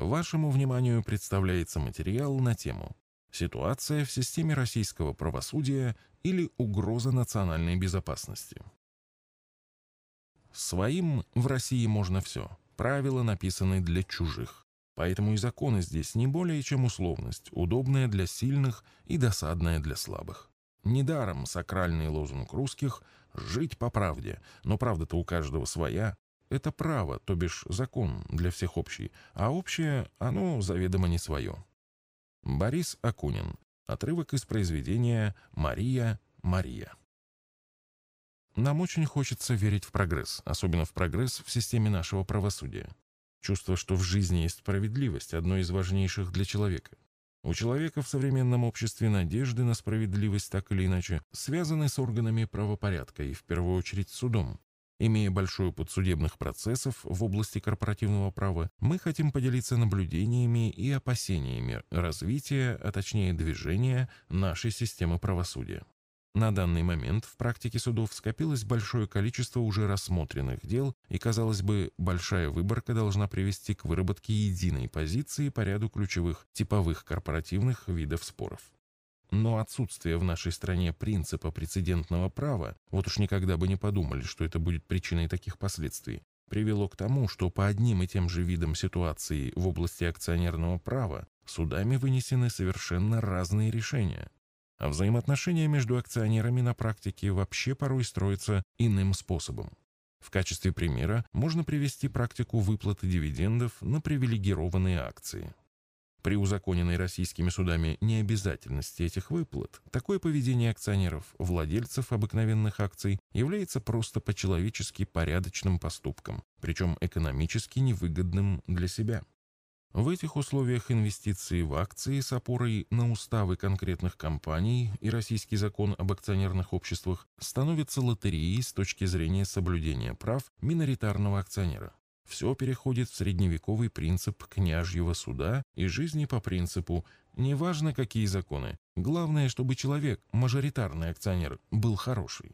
Вашему вниманию представляется материал на тему «Ситуация в системе российского правосудия или угроза национальной безопасности». Своим в России можно все. Правила написаны для чужих. Поэтому и законы здесь не более чем условность, удобная для сильных и досадная для слабых. Недаром сакральный лозунг русских «жить по правде», но правда-то у каждого своя. Это право, то бишь закон для всех общий, а общее, оно заведомо не свое. Борис Акунин. Отрывок из произведения «Мария, Мария». Нам очень хочется верить в прогресс, особенно в прогресс в системе нашего правосудия. Чувство, что в жизни есть справедливость, одно из важнейших для человека. У человека в современном обществе надежды на справедливость так или иначе связаны с органами правопорядка и в первую очередь судом. Имея большой опыт судебных процессов в области корпоративного права, мы хотим поделиться наблюдениями и опасениями развития, а точнее движения нашей системы правосудия. На данный момент в практике судов скопилось большое количество уже рассмотренных дел, и, казалось бы, большая выборка должна привести к выработке единой позиции по ряду ключевых типовых корпоративных видов споров. Но отсутствие в нашей стране принципа прецедентного права, вот уж никогда бы не подумали, что это будет причиной таких последствий, привело к тому, что по одним и тем же видам ситуации в области акционерного права судами вынесены совершенно разные решения. А взаимоотношения между акционерами на практике вообще порой строятся иным способом. В качестве примера можно привести практику выплаты дивидендов на привилегированные акции. При узаконенной российскими судами необязательности этих выплат, такое поведение акционеров, владельцев обыкновенных акций, является просто по-человечески порядочным поступком, причем экономически невыгодным для себя. В этих условиях инвестиции в акции с опорой на уставы конкретных компаний и российский закон об акционерных обществах становятся лотереей с точки зрения соблюдения прав миноритарного акционера. Все переходит в средневековый принцип княжьего суда и жизни по принципу «неважно, какие законы, главное, чтобы человек, мажоритарный акционер, был хороший».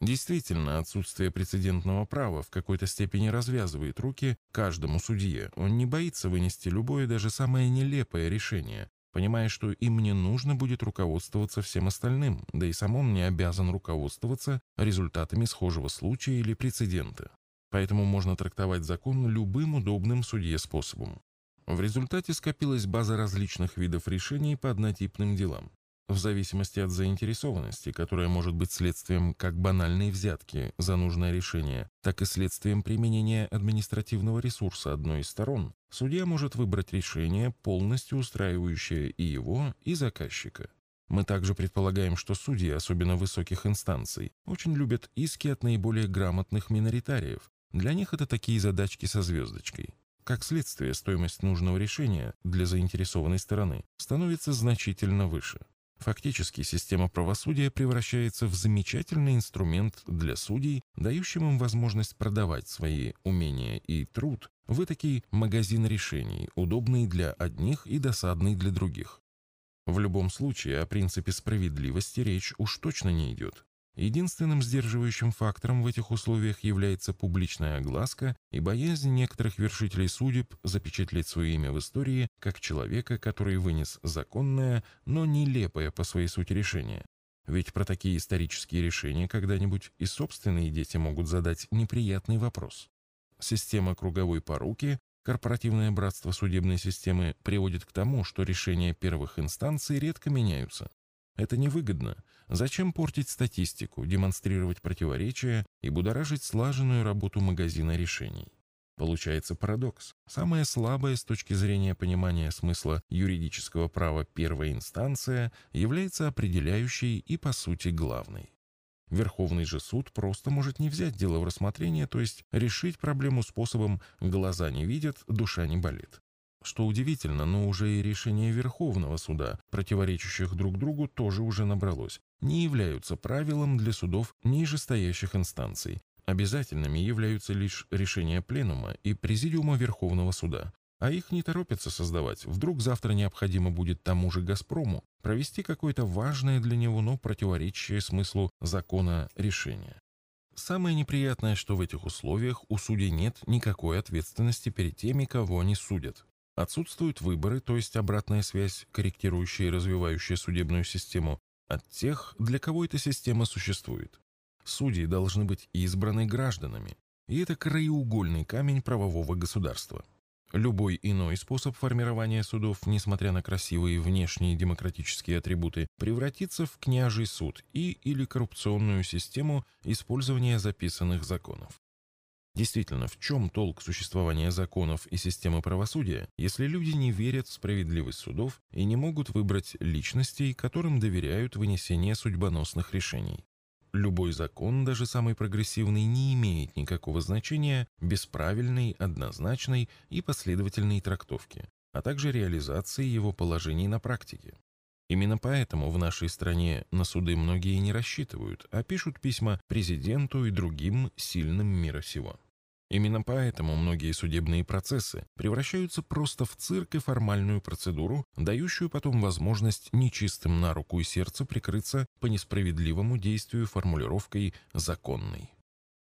Действительно, отсутствие прецедентного права в какой-то степени развязывает руки каждому судье. Он не боится вынести любое, даже самое нелепое решение, понимая, что им не нужно будет руководствоваться всем остальным, да и сам он не обязан руководствоваться результатами схожего случая или прецедента. Поэтому можно трактовать закон любым удобным судье способом. В результате скопилась база различных видов решений по однотипным делам в зависимости от заинтересованности, которая может быть следствием как банальной взятки за нужное решение, так и следствием применения административного ресурса одной из сторон, судья может выбрать решение, полностью устраивающее и его, и заказчика. Мы также предполагаем, что судьи, особенно высоких инстанций, очень любят иски от наиболее грамотных миноритариев. Для них это такие задачки со звездочкой. Как следствие, стоимость нужного решения для заинтересованной стороны становится значительно выше. Фактически система правосудия превращается в замечательный инструмент для судей, дающим им возможность продавать свои умения и труд в этакий магазин решений, удобный для одних и досадный для других. В любом случае о принципе справедливости речь уж точно не идет. Единственным сдерживающим фактором в этих условиях является публичная огласка и боязнь некоторых вершителей судеб запечатлеть свое имя в истории как человека, который вынес законное, но нелепое по своей сути решение. Ведь про такие исторические решения когда-нибудь и собственные дети могут задать неприятный вопрос. Система круговой поруки, корпоративное братство судебной системы приводит к тому, что решения первых инстанций редко меняются. Это невыгодно. Зачем портить статистику, демонстрировать противоречия и будоражить слаженную работу магазина решений? Получается парадокс. Самая слабая с точки зрения понимания смысла юридического права первая инстанция является определяющей и, по сути, главной. Верховный же суд просто может не взять дело в рассмотрение, то есть решить проблему способом «глаза не видят, душа не болит». Что удивительно, но уже и решения Верховного суда, противоречащих друг другу, тоже уже набралось, не являются правилом для судов нижестоящих инстанций. Обязательными являются лишь решения Пленума и Президиума Верховного суда, а их не торопятся создавать. Вдруг завтра необходимо будет тому же «Газпрому» провести какое-то важное для него, но противоречащее смыслу закона решение. Самое неприятное, что в этих условиях у судей нет никакой ответственности перед теми, кого они судят. Отсутствуют выборы, то есть обратная связь, корректирующая и развивающая судебную систему, от тех, для кого эта система существует. Судьи должны быть избраны гражданами, и это краеугольный камень правового государства. Любой иной способ формирования судов, несмотря на красивые внешние демократические атрибуты, превратится в княжий суд и или коррупционную систему использования записанных законов. Действительно, в чем толк существования законов и системы правосудия, если люди не верят в справедливость судов и не могут выбрать личностей, которым доверяют вынесение судьбоносных решений? Любой закон, даже самый прогрессивный, не имеет никакого значения без правильной, однозначной и последовательной трактовки, а также реализации его положений на практике. Именно поэтому в нашей стране на суды многие не рассчитывают, а пишут письма президенту и другим сильным мира сего. Именно поэтому многие судебные процессы превращаются просто в цирк и формальную процедуру, дающую потом возможность нечистым на руку и сердце прикрыться по несправедливому действию формулировкой «законный».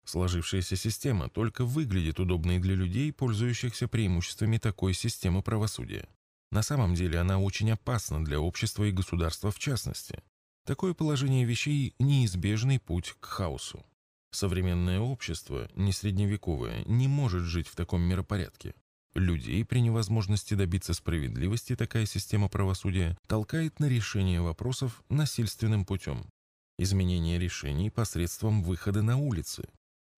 Сложившаяся система только выглядит удобной для людей, пользующихся преимуществами такой системы правосудия. На самом деле она очень опасна для общества и государства в частности. Такое положение вещей – неизбежный путь к хаосу. Современное общество, не средневековое, не может жить в таком миропорядке. Людей при невозможности добиться справедливости такая система правосудия толкает на решение вопросов насильственным путем. Изменение решений посредством выхода на улицы.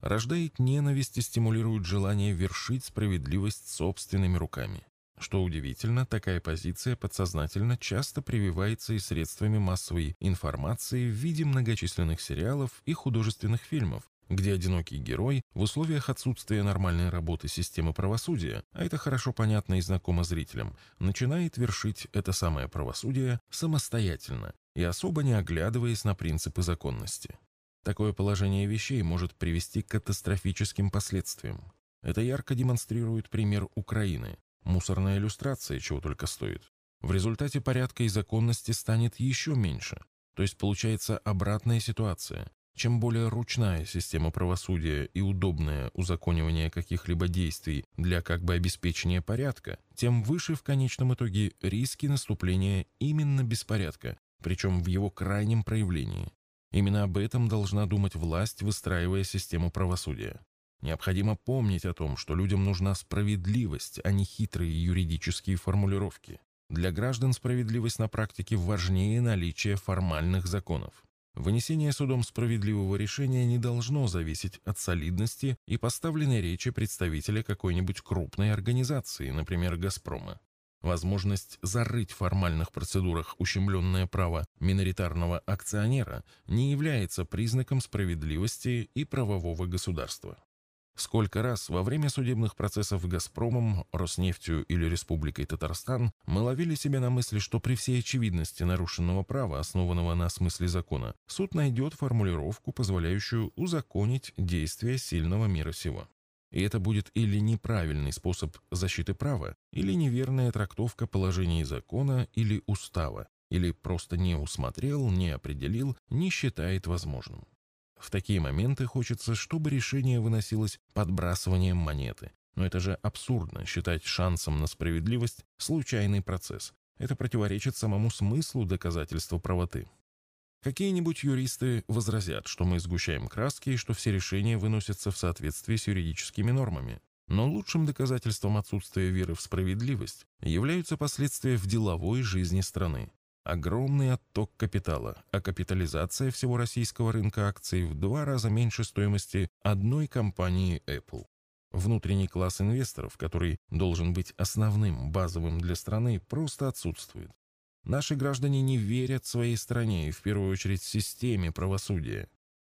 Рождает ненависть и стимулирует желание вершить справедливость собственными руками. Что удивительно, такая позиция подсознательно часто прививается и средствами массовой информации в виде многочисленных сериалов и художественных фильмов, где одинокий герой в условиях отсутствия нормальной работы системы правосудия, а это хорошо понятно и знакомо зрителям, начинает вершить это самое правосудие самостоятельно и особо не оглядываясь на принципы законности. Такое положение вещей может привести к катастрофическим последствиям. Это ярко демонстрирует пример Украины, Мусорная иллюстрация чего только стоит. В результате порядка и законности станет еще меньше. То есть получается обратная ситуация. Чем более ручная система правосудия и удобное узаконивание каких-либо действий для как бы обеспечения порядка, тем выше в конечном итоге риски наступления именно беспорядка, причем в его крайнем проявлении. Именно об этом должна думать власть, выстраивая систему правосудия. Необходимо помнить о том, что людям нужна справедливость, а не хитрые юридические формулировки. Для граждан справедливость на практике важнее наличия формальных законов. Вынесение судом справедливого решения не должно зависеть от солидности и поставленной речи представителя какой-нибудь крупной организации, например, «Газпрома». Возможность зарыть в формальных процедурах ущемленное право миноритарного акционера не является признаком справедливости и правового государства. Сколько раз во время судебных процессов «Газпромом», «Роснефтью» или «Республикой Татарстан» мы ловили себя на мысли, что при всей очевидности нарушенного права, основанного на смысле закона, суд найдет формулировку, позволяющую узаконить действия сильного мира сего. И это будет или неправильный способ защиты права, или неверная трактовка положений закона или устава, или просто не усмотрел, не определил, не считает возможным. В такие моменты хочется, чтобы решение выносилось подбрасыванием монеты. Но это же абсурдно считать шансом на справедливость случайный процесс. Это противоречит самому смыслу доказательства правоты. Какие-нибудь юристы возразят, что мы сгущаем краски и что все решения выносятся в соответствии с юридическими нормами. Но лучшим доказательством отсутствия веры в справедливость являются последствия в деловой жизни страны. Огромный отток капитала, а капитализация всего российского рынка акций в два раза меньше стоимости одной компании Apple. Внутренний класс инвесторов, который должен быть основным, базовым для страны, просто отсутствует. Наши граждане не верят своей стране и в первую очередь системе правосудия.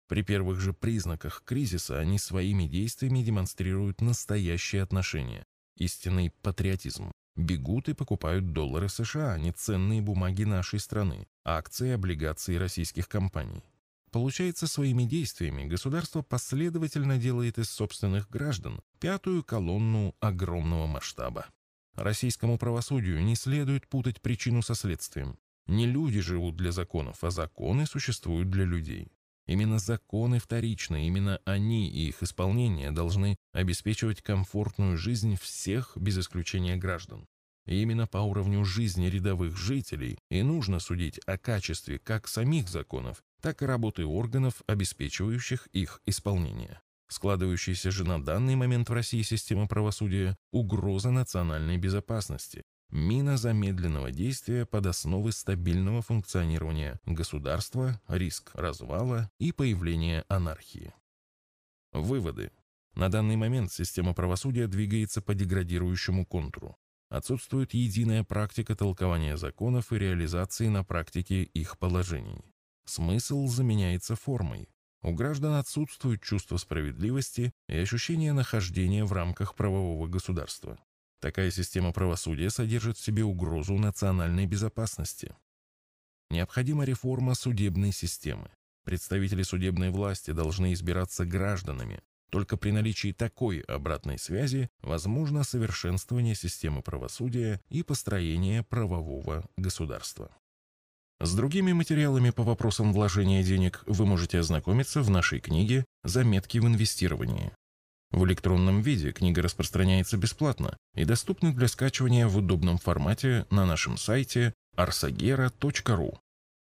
При первых же признаках кризиса они своими действиями демонстрируют настоящее отношение, истинный патриотизм. Бегут и покупают доллары США, а не ценные бумаги нашей страны, акции и облигации российских компаний. Получается, своими действиями государство последовательно делает из собственных граждан пятую колонну огромного масштаба. Российскому правосудию не следует путать причину со следствием. Не люди живут для законов, а законы существуют для людей. Именно законы вторичны, именно они и их исполнение должны обеспечивать комфортную жизнь всех без исключения граждан. И именно по уровню жизни рядовых жителей и нужно судить о качестве как самих законов, так и работы органов, обеспечивающих их исполнение. Складывающаяся же на данный момент в России система правосудия – угроза национальной безопасности, мина замедленного действия под основы стабильного функционирования государства, риск развала и появления анархии. Выводы. На данный момент система правосудия двигается по деградирующему контуру. Отсутствует единая практика толкования законов и реализации на практике их положений. Смысл заменяется формой. У граждан отсутствует чувство справедливости и ощущение нахождения в рамках правового государства. Такая система правосудия содержит в себе угрозу национальной безопасности. Необходима реформа судебной системы. Представители судебной власти должны избираться гражданами. Только при наличии такой обратной связи возможно совершенствование системы правосудия и построение правового государства. С другими материалами по вопросам вложения денег вы можете ознакомиться в нашей книге «Заметки в инвестировании». В электронном виде книга распространяется бесплатно и доступна для скачивания в удобном формате на нашем сайте arsagera.ru.